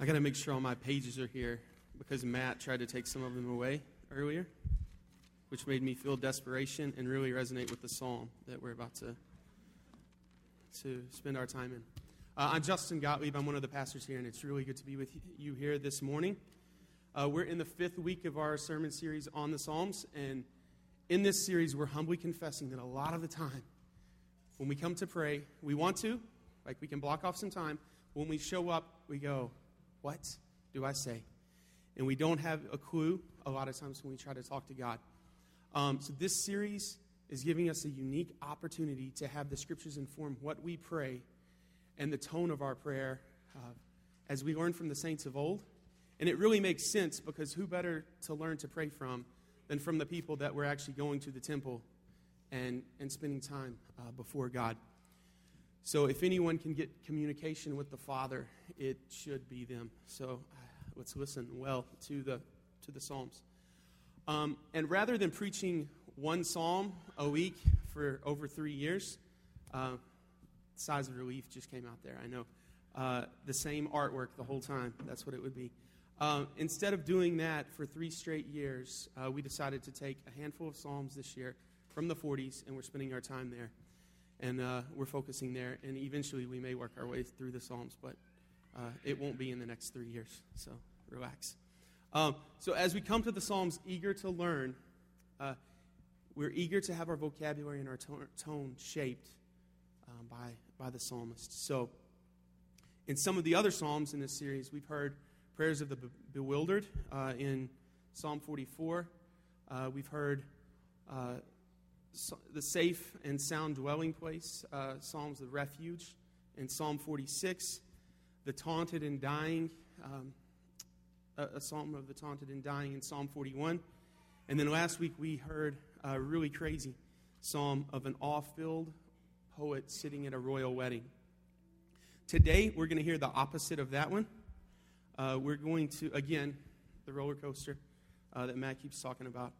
I got to make sure all my pages are here because Matt tried to take some of them away earlier, which made me feel desperation and really resonate with the psalm that we're about to, to spend our time in. Uh, I'm Justin Gottlieb. I'm one of the pastors here, and it's really good to be with you here this morning. Uh, we're in the fifth week of our sermon series on the Psalms, and in this series, we're humbly confessing that a lot of the time, when we come to pray, we want to, like we can block off some time. When we show up, we go, what do I say? And we don't have a clue a lot of times when we try to talk to God. Um, so, this series is giving us a unique opportunity to have the scriptures inform what we pray and the tone of our prayer uh, as we learn from the saints of old. And it really makes sense because who better to learn to pray from than from the people that were actually going to the temple and, and spending time uh, before God? So, if anyone can get communication with the Father, it should be them. So, uh, let's listen well to the, to the Psalms. Um, and rather than preaching one psalm a week for over three years, uh, size of relief just came out there. I know. Uh, the same artwork the whole time. That's what it would be. Uh, instead of doing that for three straight years, uh, we decided to take a handful of Psalms this year from the 40s, and we're spending our time there and uh, we're focusing there. And eventually, we may work our way through the Psalms, but uh, it won't be in the next three years. So relax. Um, so as we come to the Psalms, eager to learn, uh, we're eager to have our vocabulary and our tone, tone shaped um, by by the psalmist. So. In some of the other Psalms in this series, we've heard prayers of the bewildered uh, in Psalm 44. Uh, we've heard uh, the safe and sound dwelling place, uh, Psalms of refuge in Psalm 46, the taunted and dying, um, a, a, psalm of the taunted and dying in Psalm 41. And then last week we heard a really crazy psalm of an awe filled poet sitting at a royal wedding. Today we're going to hear the opposite of that one. Uh, we're going to, again, the roller coaster uh, that Matt keeps talking about.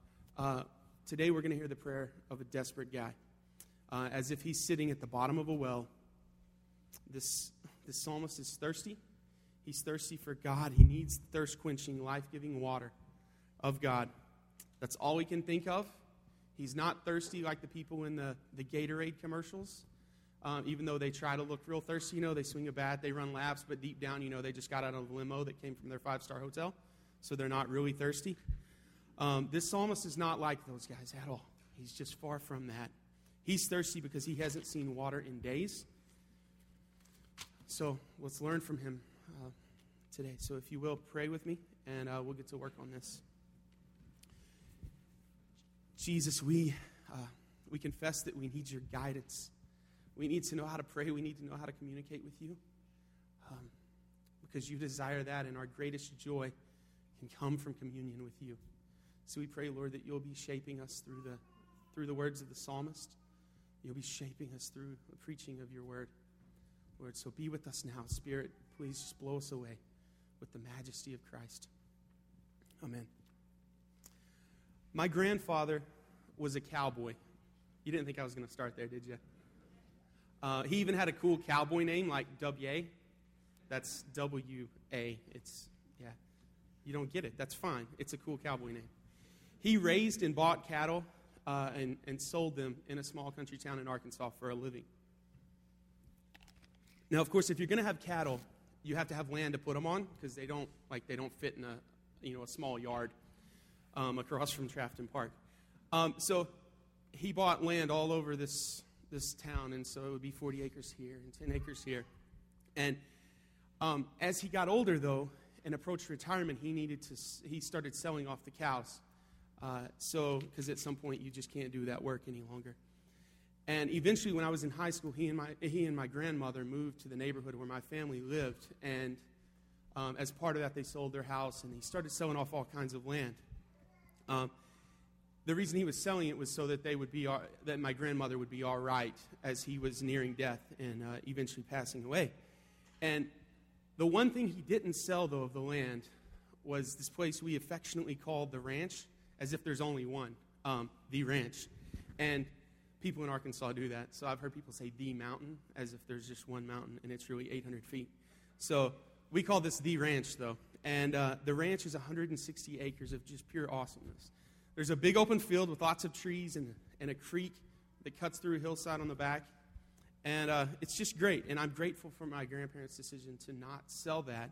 Today we're going to hear the prayer of a desperate guy, uh, as if he's sitting at the bottom of a well. This, this psalmist is thirsty. He's thirsty for God. He needs thirst quenching, life giving water of God. That's all he can think of. He's not thirsty like the people in the, the Gatorade commercials. Um, even though they try to look real thirsty, you know, they swing a bat, they run laps, but deep down, you know, they just got out of a limo that came from their five star hotel, so they're not really thirsty. Um, this psalmist is not like those guys at all. He's just far from that. He's thirsty because he hasn't seen water in days. So let's learn from him uh, today. So, if you will, pray with me, and uh, we'll get to work on this. Jesus, we, uh, we confess that we need your guidance. We need to know how to pray. We need to know how to communicate with you. Um, because you desire that, and our greatest joy can come from communion with you. So we pray, Lord, that you'll be shaping us through the, through the words of the psalmist. You'll be shaping us through the preaching of your word. Lord, so be with us now. Spirit, please just blow us away with the majesty of Christ. Amen. My grandfather was a cowboy. You didn't think I was going to start there, did you? Uh, he even had a cool cowboy name like W. That's W A. It's, yeah. You don't get it. That's fine. It's a cool cowboy name. He raised and bought cattle uh, and, and sold them in a small country town in Arkansas for a living. Now, of course, if you're going to have cattle, you have to have land to put them on because they don't like they don't fit in a you know a small yard um, across from Trafton Park. Um, so he bought land all over this this town, and so it would be 40 acres here and 10 acres here. And um, as he got older, though, and approached retirement, he needed to he started selling off the cows. Uh, so, because at some point you just can't do that work any longer. And eventually, when I was in high school, he and my, he and my grandmother moved to the neighborhood where my family lived. And um, as part of that, they sold their house and he started selling off all kinds of land. Um, the reason he was selling it was so that they would be that my grandmother would be all right as he was nearing death and uh, eventually passing away. And the one thing he didn't sell, though, of the land was this place we affectionately called the ranch as if there's only one, um, the ranch. And people in Arkansas do that. So I've heard people say the mountain as if there's just one mountain and it's really 800 feet. So we call this the ranch, though. And uh, the ranch is 160 acres of just pure awesomeness. There's a big open field with lots of trees and, and a creek that cuts through a hillside on the back. And uh, it's just great. And I'm grateful for my grandparents' decision to not sell that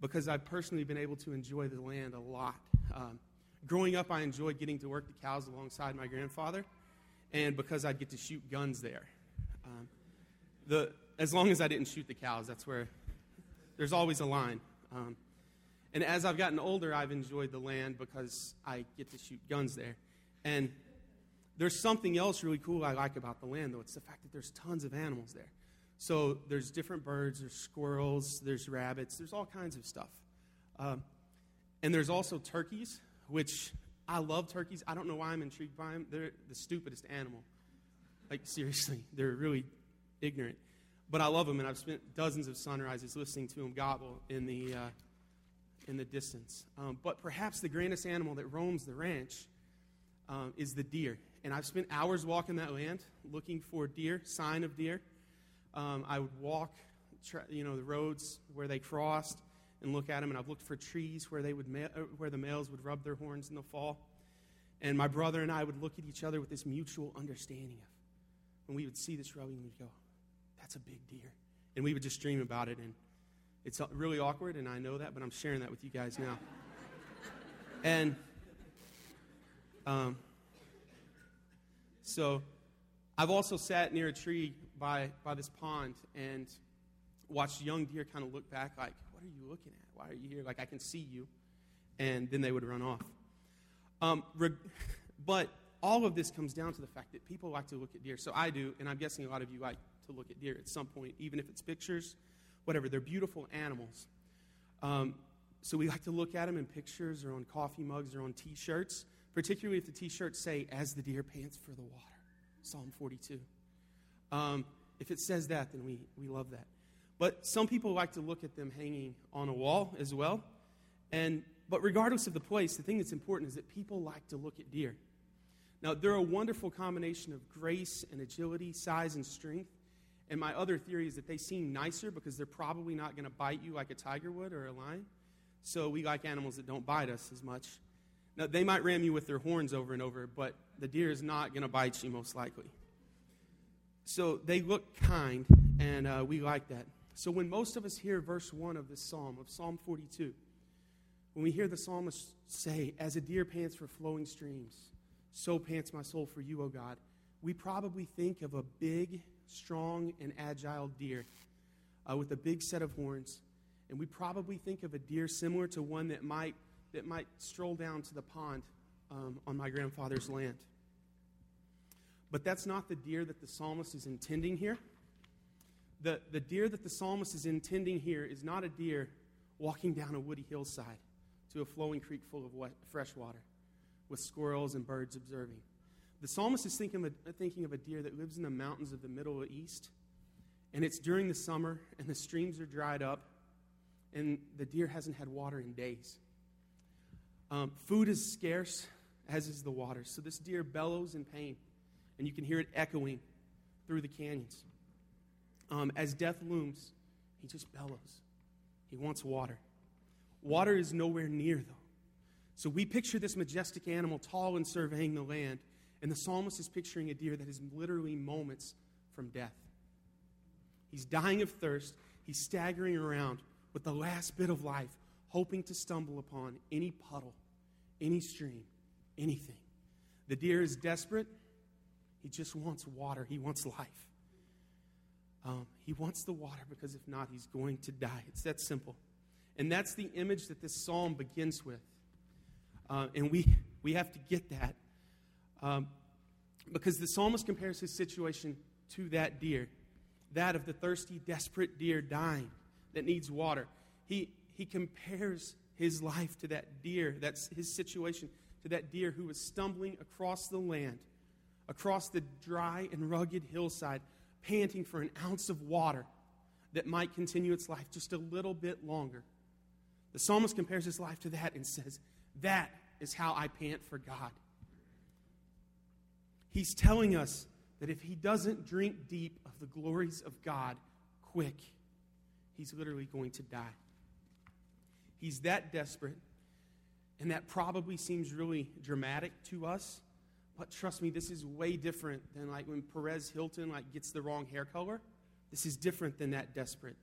because I've personally been able to enjoy the land a lot. Um, growing up, I enjoyed getting to work the cows alongside my grandfather, and because I'd get to shoot guns there. Um, the, as long as I didn't shoot the cows, that's where there's always a line. Um, and as I've gotten older, I've enjoyed the land because I get to shoot guns there. And there's something else really cool I like about the land, though. It's the fact that there's tons of animals there. So there's different birds, there's squirrels, there's rabbits, there's all kinds of stuff. Um, and there's also turkeys, which I love turkeys. I don't know why I'm intrigued by them. They're the stupidest animal. Like, seriously, they're really ignorant. But I love them, and I've spent dozens of sunrises listening to them gobble in the, uh, in the distance. Um, but perhaps the grandest animal that roams the ranch um, is the deer. And I've spent hours walking that land looking for deer, sign of deer. Um, I would walk, you know, the roads where they crossed and look at them, and I've looked for trees where they would ma- uh, where the males would rub their horns in the fall. And my brother and I would look at each other with this mutual understanding of when we would see this rubbing, we'd go, "That's a big deer," and we would just dream about it. And it's really awkward, and I know that, but I'm sharing that with you guys now. and um, so I've also sat near a tree by, by this pond and watched young deer kind of look back like, are you looking at? Why are you here? Like, I can see you. And then they would run off. Um, reg- but all of this comes down to the fact that people like to look at deer. So I do, and I'm guessing a lot of you like to look at deer at some point, even if it's pictures, whatever. They're beautiful animals. Um, so we like to look at them in pictures or on coffee mugs or on t shirts, particularly if the t shirts say, As the deer pants for the water. Psalm 42. Um, if it says that, then we, we love that. But some people like to look at them hanging on a wall as well. And, but regardless of the place, the thing that's important is that people like to look at deer. Now, they're a wonderful combination of grace and agility, size and strength. And my other theory is that they seem nicer because they're probably not going to bite you like a tiger would or a lion. So we like animals that don't bite us as much. Now, they might ram you with their horns over and over, but the deer is not going to bite you most likely. So they look kind, and uh, we like that. So when most of us hear verse 1 of this psalm, of Psalm 42, when we hear the psalmist say, As a deer pants for flowing streams, so pants my soul for you, O God, we probably think of a big, strong, and agile deer uh, with a big set of horns. And we probably think of a deer similar to one that might, that might stroll down to the pond um, on my grandfather's land. But that's not the deer that the psalmist is intending here. The, the deer that the psalmist is intending here is not a deer walking down a woody hillside to a flowing creek full of wet, fresh water with squirrels and birds observing. The psalmist is thinking of, a, thinking of a deer that lives in the mountains of the Middle East, and it's during the summer, and the streams are dried up, and the deer hasn't had water in days. Um, food is scarce, as is the water. So this deer bellows in pain and you can hear it echoing through the canyons. Um, as death looms, he just bellows. He wants water. Water is nowhere near, though. So we picture this majestic animal tall and surveying the land, and the psalmist is picturing a deer that is literally moments from death. He's dying of thirst. He's staggering around with the last bit of life, hoping to stumble upon any puddle, any stream, anything. The deer is desperate he just wants water, he wants life. Um, he wants the water because if not, he's going to die. It's that simple. And that's the image that this psalm begins with. Uh, and we, we have to get that um, because the psalmist compares his situation to that deer, that of the thirsty, desperate deer dying that needs water. He, he compares his life to that deer, that's his situation, to that deer who was stumbling across the land across the dry and rugged hillside, panting for an ounce of water that might continue its life just a little bit longer. The psalmist compares his life to that and says, That is how I pant for God. He's telling us that if he doesn't drink deep of the glories of God quick, he's literally going to die. He's that desperate, and that probably seems really dramatic to us. But trust me, this is way different than like when Perez Hilton like gets the wrong hair color. This is different than that desperate.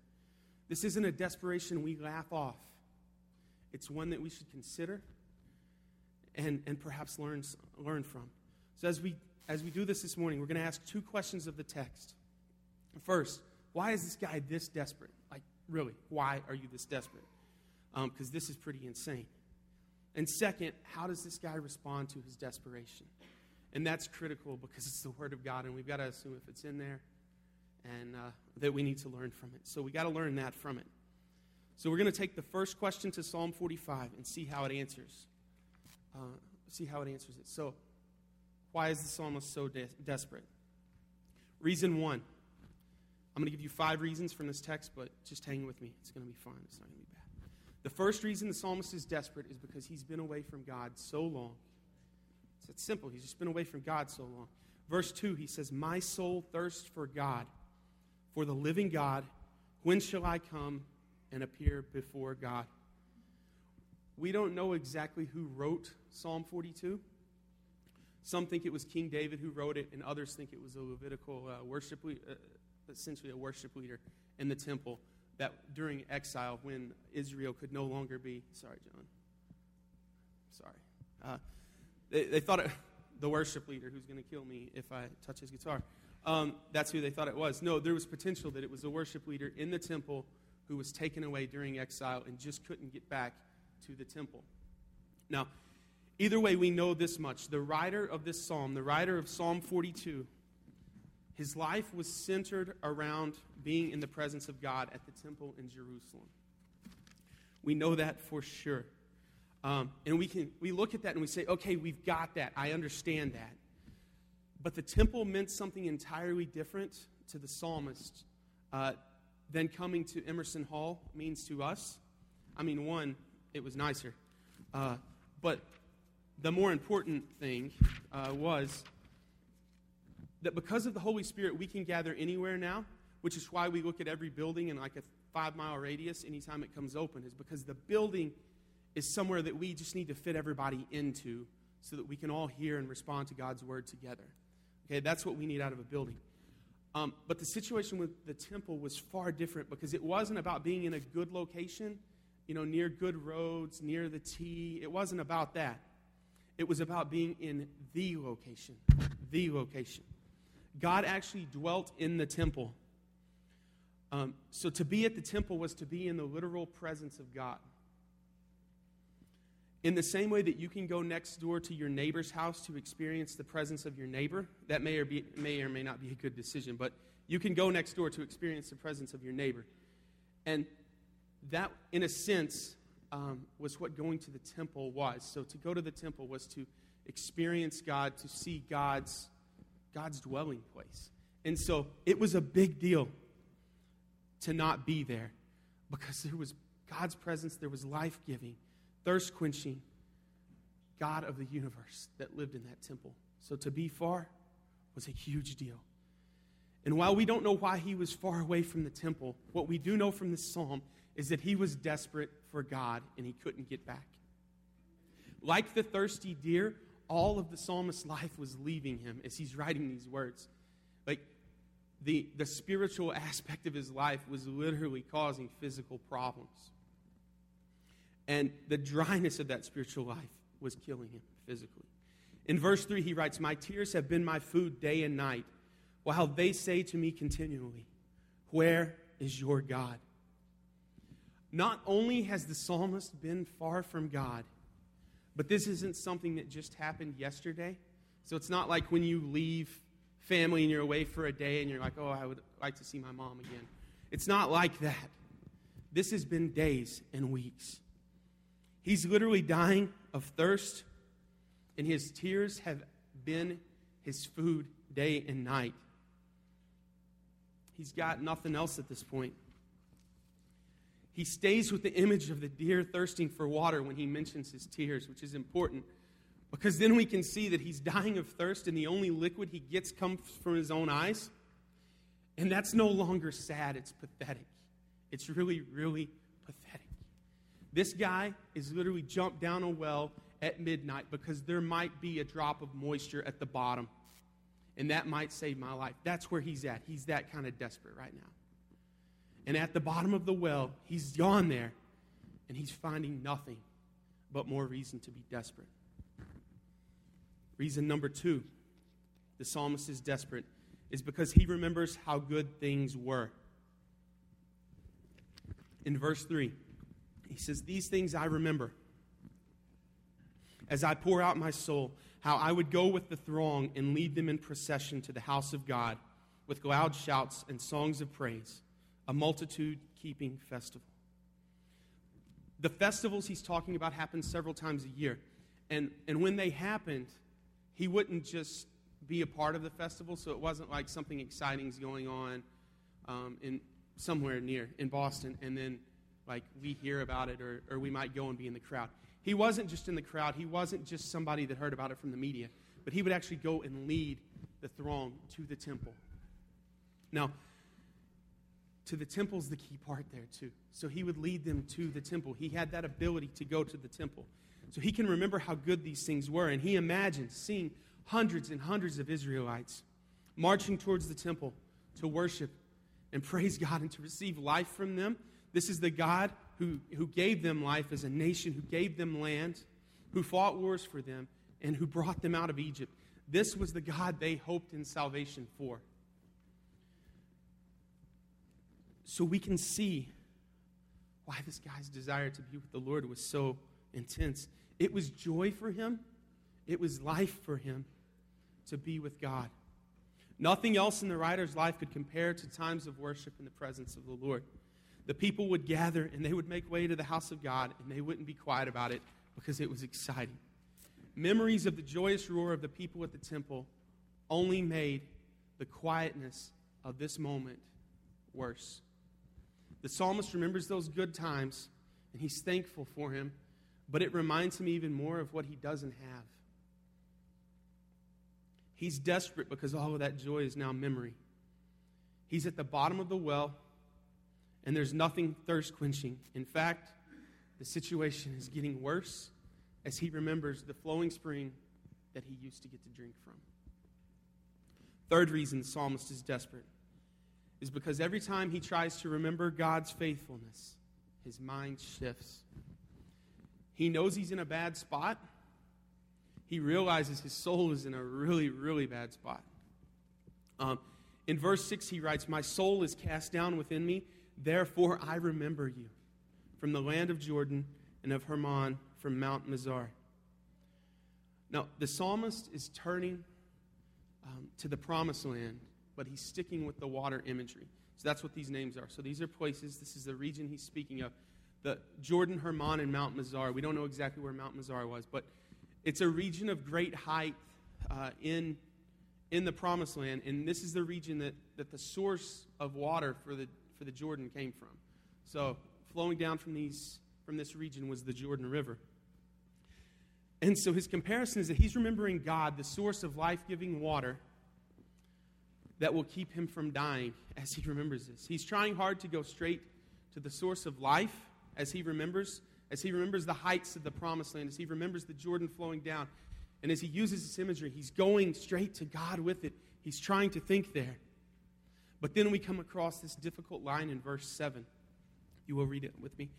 This isn't a desperation we laugh off. It's one that we should consider and, and perhaps learn, learn from. So as we as we do this this morning, we're going to ask two questions of the text. First, why is this guy this desperate? Like, really, why are you this desperate? Because um, this is pretty insane. And second, how does this guy respond to his desperation? And that's critical because it's the Word of God, and we've got to assume if it's in there and uh, that we need to learn from it. So we got to learn that from it. So we're going to take the first question to Psalm 45 and see how it answers. Uh, see how it answers it. So, why is the psalmist so de- desperate? Reason one. I'm going to give you five reasons from this text, but just hang with me. It's going to be fun. It's not going to be bad. The first reason the psalmist is desperate is because he's been away from God so long. It's simple. He's just been away from God so long. Verse 2, he says, My soul thirsts for God, for the living God. When shall I come and appear before God? We don't know exactly who wrote Psalm 42. Some think it was King David who wrote it, and others think it was a Levitical uh, worship, uh, essentially a worship leader in the temple that during exile, when Israel could no longer be, sorry, John, sorry, uh, they, they, thought it, the worship leader who's going to kill me if I touch his guitar. Um, that's who they thought it was. No, there was potential that it was a worship leader in the temple who was taken away during exile and just couldn't get back to the temple. Now, either way, we know this much. The writer of this psalm, the writer of Psalm 42, his life was centered around being in the presence of God at the temple in Jerusalem. We know that for sure. Um, and we can we look at that and we say, okay, we've got that. I understand that. But the temple meant something entirely different to the psalmist uh, than coming to Emerson Hall means to us. I mean, one, it was nicer. Uh, but the more important thing uh, was that because of the Holy Spirit, we can gather anywhere now, which is why we look at every building in like a five mile radius anytime it comes open, is because the building is somewhere that we just need to fit everybody into so that we can all hear and respond to God's word together. Okay, that's what we need out of a building. Um, but the situation with the temple was far different because it wasn't about being in a good location, you know, near good roads, near the T. It wasn't about that. It was about being in the location. The location. God actually dwelt in the temple. Um, so to be at the temple was to be in the literal presence of God. In the same way that you can go next door to your neighbor's house to experience the presence of your neighbor, that may or, be, may or may not be a good decision, but you can go next door to experience the presence of your neighbor. And that, in a sense, um, was what going to the temple was. So to go to the temple was to experience God, to see God's, God's dwelling place. And so it was a big deal to not be there because there was God's presence, there was life giving thirst quenching God of the universe that lived in that temple. So to be far was a huge deal. And while we don't know why he was far away from the temple, what we do know from this psalm is that he was desperate for God and he couldn't get back. Like the thirsty deer, all of the psalmist's life was leaving him as he's writing these words. Like the, the spiritual aspect of his life was literally causing physical problems. And the dryness of that spiritual life was killing him physically. In verse 3, he writes, My tears have been my food day and night, while they say to me continually, Where is your God? Not only has the psalmist been far from God, but this isn't something that just happened yesterday. So it's not like when you leave family and you're away for a day and you're like, oh, I would like to see my mom again. It's not like that. This has been days and weeks. He's literally dying of thirst, and his tears have been his food day and night. He's got nothing else at this point. He stays with the image of the deer thirsting for water when he mentions his tears, which is important because then we can see that he's dying of thirst and the only liquid he gets comes from his own eyes. And that's no longer sad, it's pathetic. It's really, really pathetic. This guy is literally jumped down a well at midnight because there might be a drop of moisture at the bottom, and that might save my life. That's where he's at. He's that kind of desperate right now. And at the bottom of the well, he's gone there, and he's finding nothing but more reason to be desperate. Reason number two the psalmist is desperate is because he remembers how good things were. In verse 3, he says, These things I remember as I pour out my soul, how I would go with the throng and lead them in procession to the house of God with loud shouts and songs of praise, a multitude keeping festival. The festivals he's talking about happen several times a year. And, and when they happened, he wouldn't just be a part of the festival, so it wasn't like something exciting is going on um, in somewhere near in Boston, and then like we hear about it, or, or we might go and be in the crowd. He wasn't just in the crowd, he wasn't just somebody that heard about it from the media, but he would actually go and lead the throng to the temple. Now, to the temple is the key part there, too. So he would lead them to the temple. He had that ability to go to the temple. So he can remember how good these things were, and he imagined seeing hundreds and hundreds of Israelites marching towards the temple to worship and praise God and to receive life from them. This is the God who, who gave them life as a nation, who gave them land, who fought wars for them, and who brought them out of Egypt. This was the God they hoped in salvation for. So we can see why this guy's desire to be with the Lord was so intense. It was joy for him, it was life for him to be with God. Nothing else in the writer's life could compare to times of worship in the presence of the Lord the people would gather and they would make way to the house of God and they wouldn't be quiet about it because it was exciting. Memories of the joyous roar of the people at the temple only made the quietness of this moment worse. The psalmist remembers those good times and he's thankful for him, but it reminds him even more of what he doesn't have. He's desperate because all of that joy is now memory. He's at the bottom of the well and there's nothing thirst quenching. In fact, the situation is getting worse as he remembers the flowing spring that he used to get to drink from. Third reason the psalmist is desperate is because every time he tries to remember God's faithfulness, his mind shifts. He knows he's in a bad spot. He realizes his soul is in a really, really bad spot. Um, in verse 6, he writes, My soul is cast down within me. Therefore, I remember you from the land of Jordan and of Hermon from Mount Mizar. Now, the psalmist is turning um, to the promised land, but he's sticking with the water imagery. So that's what these names are. So these are places, this is the region he's speaking of. The Jordan, Hermon, and Mount Mizar. We don't know exactly where Mount Mizar was, but it's a region of great height uh, in, in the promised land. And this is the region that, that the source of water for the for the Jordan came from. So, flowing down from, these, from this region was the Jordan River. And so, his comparison is that he's remembering God, the source of life giving water that will keep him from dying as he remembers this. He's trying hard to go straight to the source of life as he remembers, as he remembers the heights of the promised land, as he remembers the Jordan flowing down. And as he uses this imagery, he's going straight to God with it. He's trying to think there. But then we come across this difficult line in verse 7. You will read it with me.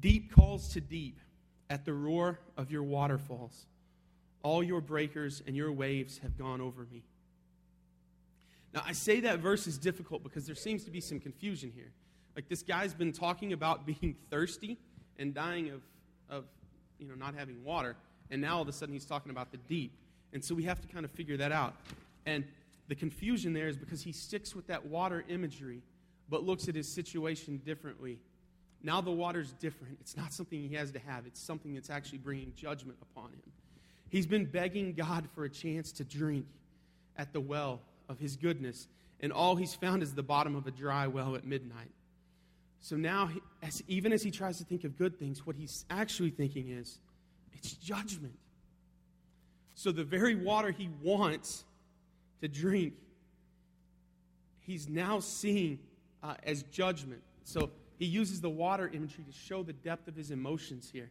Deep calls to deep at the roar of your waterfalls. All your breakers and your waves have gone over me. Now, I say that verse is difficult because there seems to be some confusion here. Like this guy's been talking about being thirsty and dying of, of you know, not having water, and now all of a sudden he's talking about the deep. And so we have to kind of figure that out. And the confusion there is because he sticks with that water imagery, but looks at his situation differently. Now the water's different. It's not something he has to have, it's something that's actually bringing judgment upon him. He's been begging God for a chance to drink at the well of his goodness, and all he's found is the bottom of a dry well at midnight. So now, as, even as he tries to think of good things, what he's actually thinking is it's judgment. So the very water he wants to drink, he's now seeing uh, as judgment. So he uses the water imagery to show the depth of his emotions here.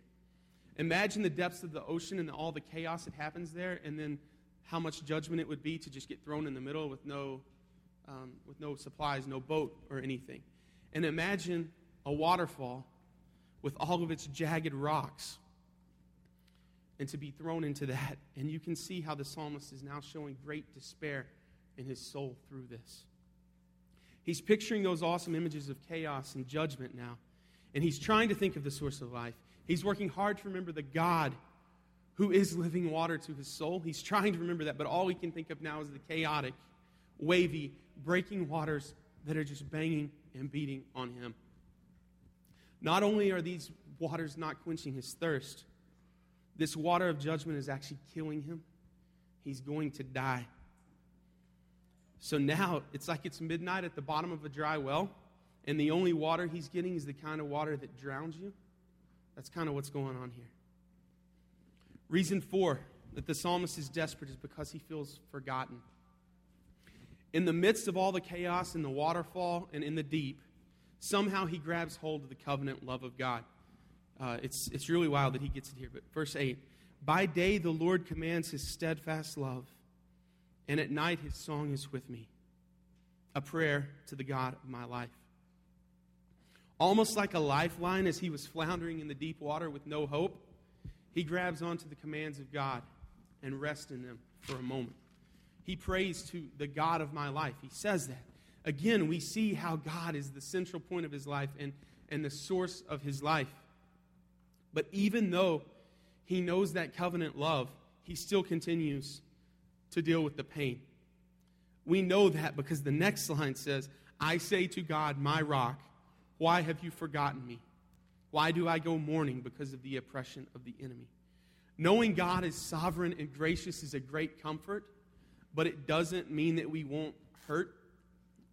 Imagine the depths of the ocean and all the chaos that happens there, and then how much judgment it would be to just get thrown in the middle with no, um, with no supplies, no boat or anything. And imagine a waterfall with all of its jagged rocks and to be thrown into that. And you can see how the psalmist is now showing great despair in his soul through this. He's picturing those awesome images of chaos and judgment now. And he's trying to think of the source of life. He's working hard to remember the God who is living water to his soul. He's trying to remember that, but all he can think of now is the chaotic, wavy, breaking waters that are just banging and beating on him. Not only are these waters not quenching his thirst, this water of judgment is actually killing him. He's going to die. So now it's like it's midnight at the bottom of a dry well, and the only water he's getting is the kind of water that drowns you. That's kind of what's going on here. Reason four that the psalmist is desperate is because he feels forgotten. In the midst of all the chaos in the waterfall and in the deep, somehow he grabs hold of the covenant love of God. Uh, it's, it's really wild that he gets it here. But verse 8 By day the Lord commands his steadfast love and at night his song is with me, a prayer to the God of my life. Almost like a lifeline as he was floundering in the deep water with no hope, he grabs onto the commands of God and rests in them for a moment. He prays to the God of my life. He says that. Again, we see how God is the central point of his life and, and the source of his life. But even though he knows that covenant love, he still continues to deal with the pain. We know that because the next line says, I say to God, my rock, why have you forgotten me? Why do I go mourning because of the oppression of the enemy? Knowing God is sovereign and gracious is a great comfort, but it doesn't mean that we won't hurt.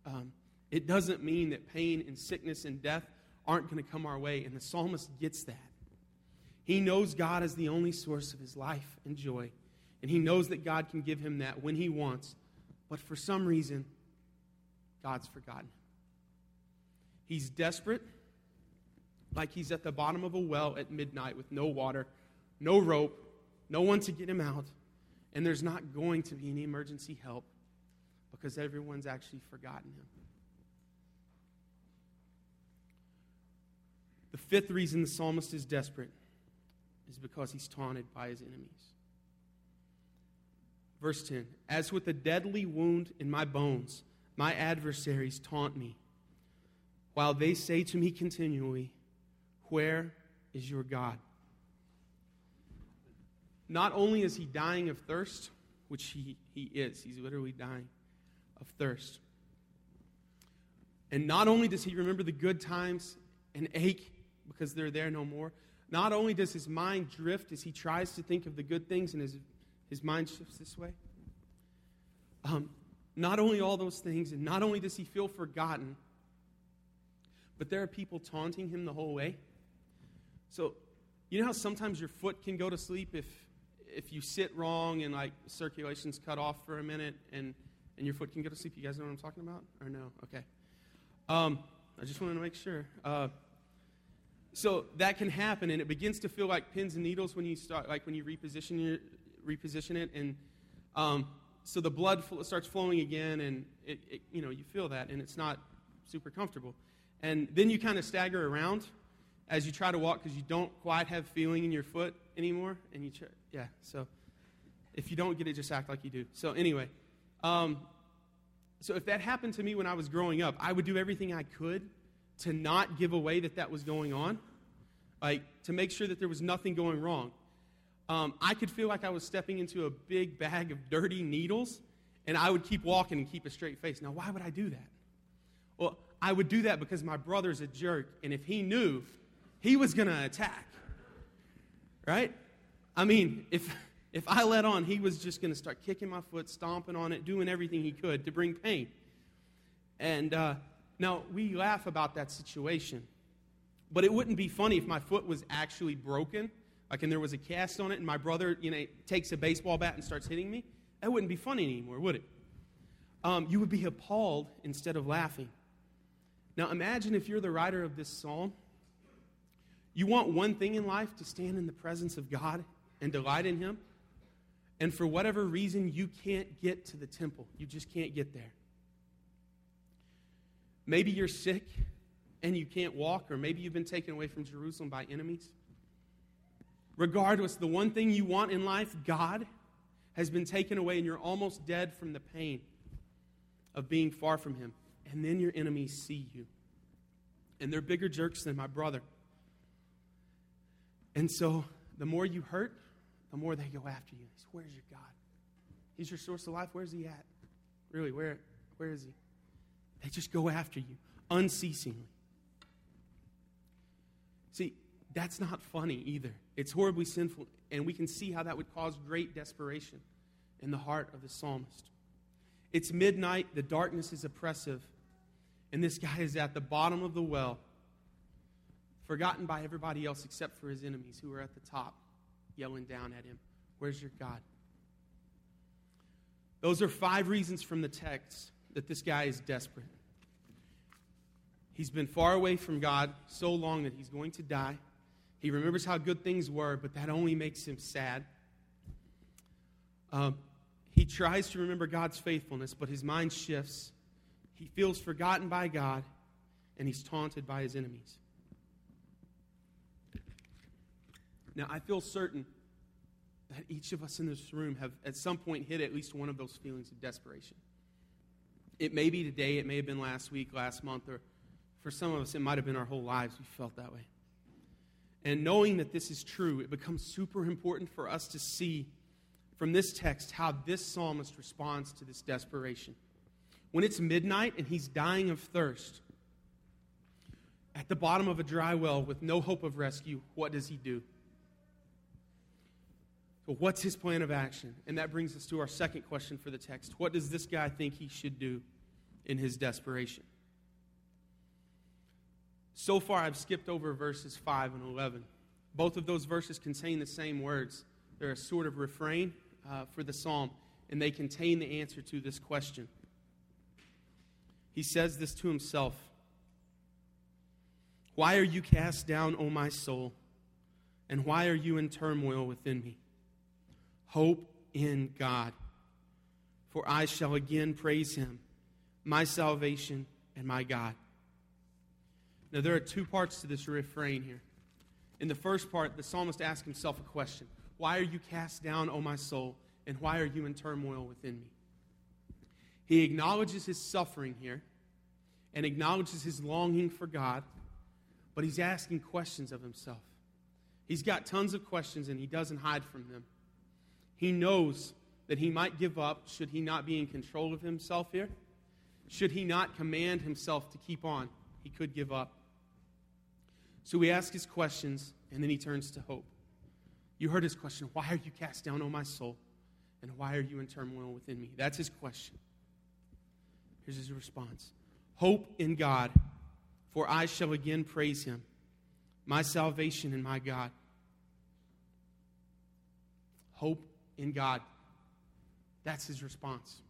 Um, it doesn't mean that pain and sickness and death aren't going to come our way. And the psalmist gets that. He knows God is the only source of his life and joy. And he knows that God can give him that when he wants. But for some reason, God's forgotten. He's desperate, like he's at the bottom of a well at midnight with no water, no rope, no one to get him out, and there's not going to be any emergency help because everyone's actually forgotten him. The fifth reason the psalmist is desperate is because he's taunted by his enemies. Verse 10 As with a deadly wound in my bones, my adversaries taunt me, while they say to me continually, Where is your God? Not only is he dying of thirst, which he, he is, he's literally dying of thirst. And not only does he remember the good times and ache because they're there no more, not only does his mind drift as he tries to think of the good things and his his mind shifts this way. Um, not only all those things, and not only does he feel forgotten, but there are people taunting him the whole way. So, you know how sometimes your foot can go to sleep if if you sit wrong and like circulation's cut off for a minute and and your foot can go to sleep. You guys know what I'm talking about, or no? Okay. Um, I just wanted to make sure. Uh, so that can happen, and it begins to feel like pins and needles when you start, like when you reposition your, reposition it, and um, so the blood fl- starts flowing again, and it, it, you know you feel that, and it's not super comfortable. And then you kind of stagger around as you try to walk because you don't quite have feeling in your foot anymore, and you yeah. So if you don't get it, just act like you do. So anyway, um, so if that happened to me when I was growing up, I would do everything I could to not give away that that was going on, like to make sure that there was nothing going wrong um, I could feel like I was stepping into a big bag of dirty needles, and I would keep walking and keep a straight face. Now, why would I do that? Well, I would do that because my brother's a jerk, and if he knew, he was going to attack. Right? I mean, if, if I let on, he was just going to start kicking my foot, stomping on it, doing everything he could to bring pain. And uh, now we laugh about that situation, but it wouldn't be funny if my foot was actually broken like, and there was a cast on it, and my brother, you know, takes a baseball bat and starts hitting me, that wouldn't be funny anymore, would it? Um, you would be appalled instead of laughing. Now imagine if you're the writer of this psalm. You want one thing in life to stand in the presence of God and delight in Him. And for whatever reason, you can't get to the temple. You just can't get there. Maybe you're sick and you can't walk, or maybe you've been taken away from Jerusalem by enemies. Regardless, the one thing you want in life, God, has been taken away, and you're almost dead from the pain of being far from Him. And then your enemies see you. And they're bigger jerks than my brother. And so the more you hurt, the more they go after you. Where's your God? He's your source of life. Where's he at? Really, where, where is he? They just go after you unceasingly. See, that's not funny either. It's horribly sinful, and we can see how that would cause great desperation in the heart of the psalmist. It's midnight, the darkness is oppressive, and this guy is at the bottom of the well, forgotten by everybody else except for his enemies who are at the top, yelling down at him, Where's your God? Those are five reasons from the text that this guy is desperate. He's been far away from God so long that he's going to die. He remembers how good things were, but that only makes him sad. Um, he tries to remember God's faithfulness, but his mind shifts. He feels forgotten by God, and he's taunted by his enemies. Now, I feel certain that each of us in this room have at some point hit at least one of those feelings of desperation. It may be today, it may have been last week, last month, or for some of us, it might have been our whole lives we felt that way. And knowing that this is true, it becomes super important for us to see from this text how this psalmist responds to this desperation. When it's midnight and he's dying of thirst, at the bottom of a dry well with no hope of rescue, what does he do? So, what's his plan of action? And that brings us to our second question for the text. What does this guy think he should do in his desperation? So far, I've skipped over verses 5 and 11. Both of those verses contain the same words. They're a sort of refrain uh, for the psalm, and they contain the answer to this question. He says this to himself Why are you cast down, O my soul? And why are you in turmoil within me? Hope in God, for I shall again praise him, my salvation and my God. Now, there are two parts to this refrain here. In the first part, the psalmist asks himself a question Why are you cast down, O my soul? And why are you in turmoil within me? He acknowledges his suffering here and acknowledges his longing for God, but he's asking questions of himself. He's got tons of questions and he doesn't hide from them. He knows that he might give up should he not be in control of himself here. Should he not command himself to keep on, he could give up. So we ask his questions, and then he turns to hope. You heard his question Why are you cast down, O my soul? And why are you in turmoil within me? That's his question. Here's his response Hope in God, for I shall again praise him, my salvation and my God. Hope in God. That's his response.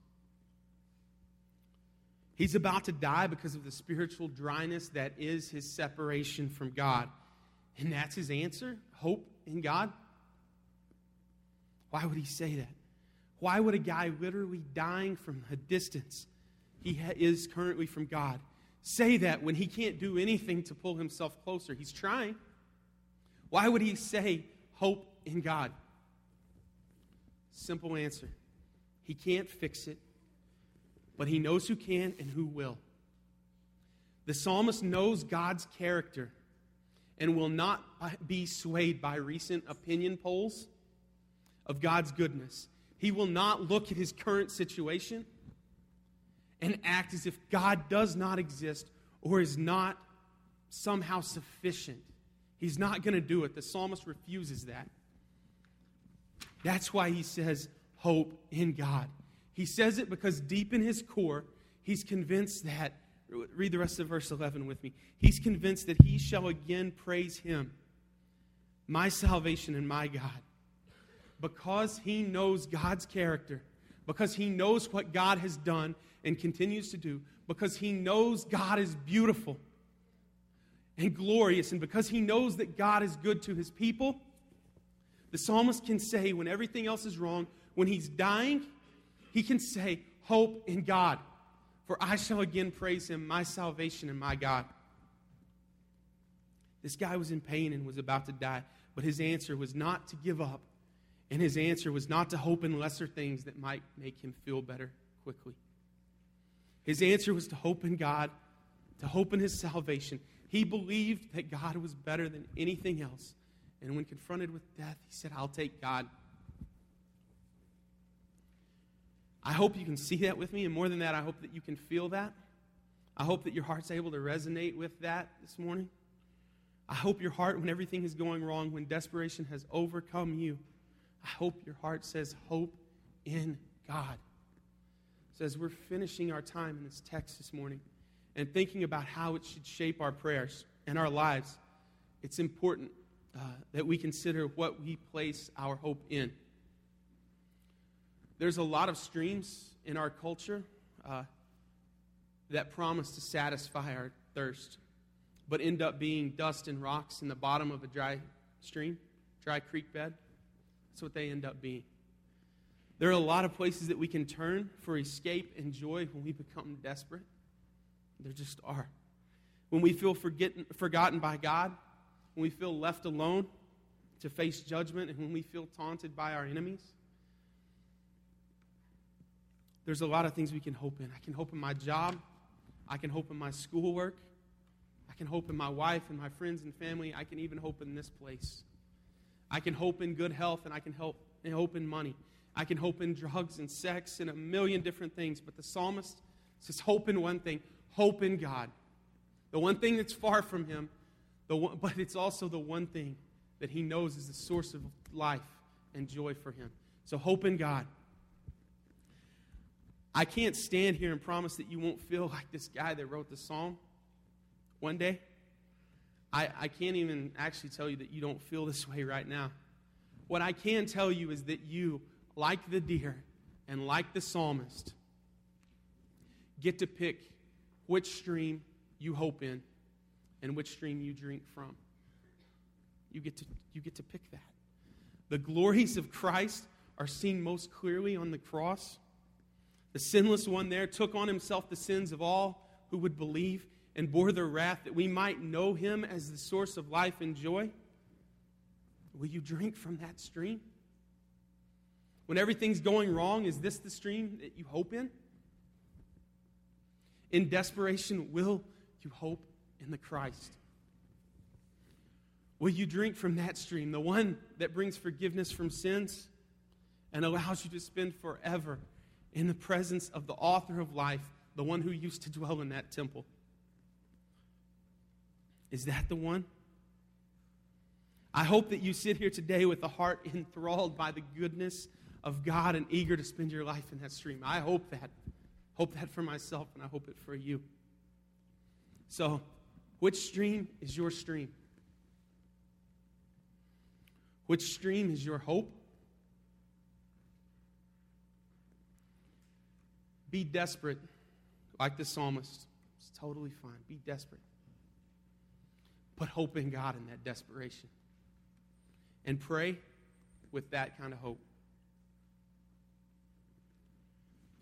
He's about to die because of the spiritual dryness that is his separation from God. And that's his answer hope in God. Why would he say that? Why would a guy literally dying from a distance he ha- is currently from God say that when he can't do anything to pull himself closer? He's trying. Why would he say hope in God? Simple answer. He can't fix it, but he knows who can and who will. The psalmist knows God's character and will not be swayed by recent opinion polls of God's goodness. He will not look at his current situation and act as if God does not exist or is not somehow sufficient. He's not going to do it. The psalmist refuses that. That's why he says, hope in God. He says it because deep in his core, he's convinced that, read the rest of verse 11 with me. He's convinced that he shall again praise him, my salvation and my God. Because he knows God's character, because he knows what God has done, and continues to do because he knows God is beautiful and glorious, and because he knows that God is good to his people, the psalmist can say, when everything else is wrong, when he's dying, he can say, Hope in God, for I shall again praise him, my salvation and my God. This guy was in pain and was about to die, but his answer was not to give up, and his answer was not to hope in lesser things that might make him feel better quickly. His answer was to hope in God, to hope in his salvation. He believed that God was better than anything else. And when confronted with death, he said, I'll take God. I hope you can see that with me. And more than that, I hope that you can feel that. I hope that your heart's able to resonate with that this morning. I hope your heart, when everything is going wrong, when desperation has overcome you, I hope your heart says, Hope in God. So, as we're finishing our time in this text this morning and thinking about how it should shape our prayers and our lives, it's important uh, that we consider what we place our hope in. There's a lot of streams in our culture uh, that promise to satisfy our thirst but end up being dust and rocks in the bottom of a dry stream, dry creek bed. That's what they end up being. There are a lot of places that we can turn for escape and joy when we become desperate. There just are. When we feel forgotten by God, when we feel left alone to face judgment, and when we feel taunted by our enemies. There's a lot of things we can hope in. I can hope in my job. I can hope in my schoolwork. I can hope in my wife and my friends and family. I can even hope in this place. I can hope in good health and I can help, and hope in money. I can hope in drugs and sex and a million different things. But the psalmist says, hope in one thing hope in God. The one thing that's far from him, the one, but it's also the one thing that he knows is the source of life and joy for him. So hope in God. I can't stand here and promise that you won't feel like this guy that wrote the psalm one day. I, I can't even actually tell you that you don't feel this way right now. What I can tell you is that you, like the deer and like the psalmist, get to pick which stream you hope in and which stream you drink from. You get to, you get to pick that. The glories of Christ are seen most clearly on the cross. The sinless one there took on himself the sins of all who would believe and bore their wrath that we might know him as the source of life and joy? Will you drink from that stream? When everything's going wrong, is this the stream that you hope in? In desperation, will you hope in the Christ? Will you drink from that stream, the one that brings forgiveness from sins and allows you to spend forever in the presence of the author of life, the one who used to dwell in that temple? Is that the one? I hope that you sit here today with a heart enthralled by the goodness of God and eager to spend your life in that stream. I hope that. Hope that for myself, and I hope it for you. So, which stream is your stream? Which stream is your hope? Be desperate, like the psalmist. It's totally fine. Be desperate. Put hope in God in that desperation. And pray with that kind of hope.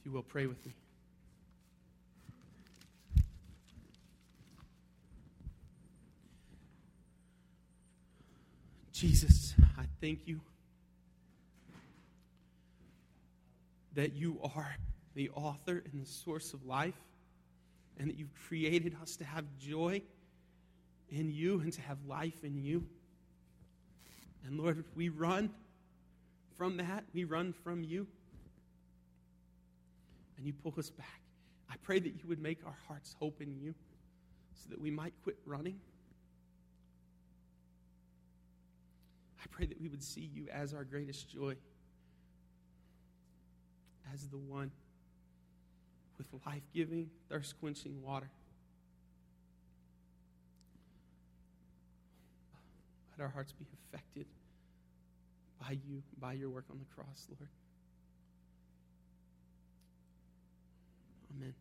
If you will, pray with me. Jesus, I thank you that you are the author and the source of life, and that you've created us to have joy in you and to have life in you. And Lord, we run from that, we run from you, and you pull us back. I pray that you would make our hearts hope in you so that we might quit running. I pray that we would see you as our greatest joy, as the one with life giving, thirst quenching water. Let our hearts be affected by you, by your work on the cross, Lord. Amen.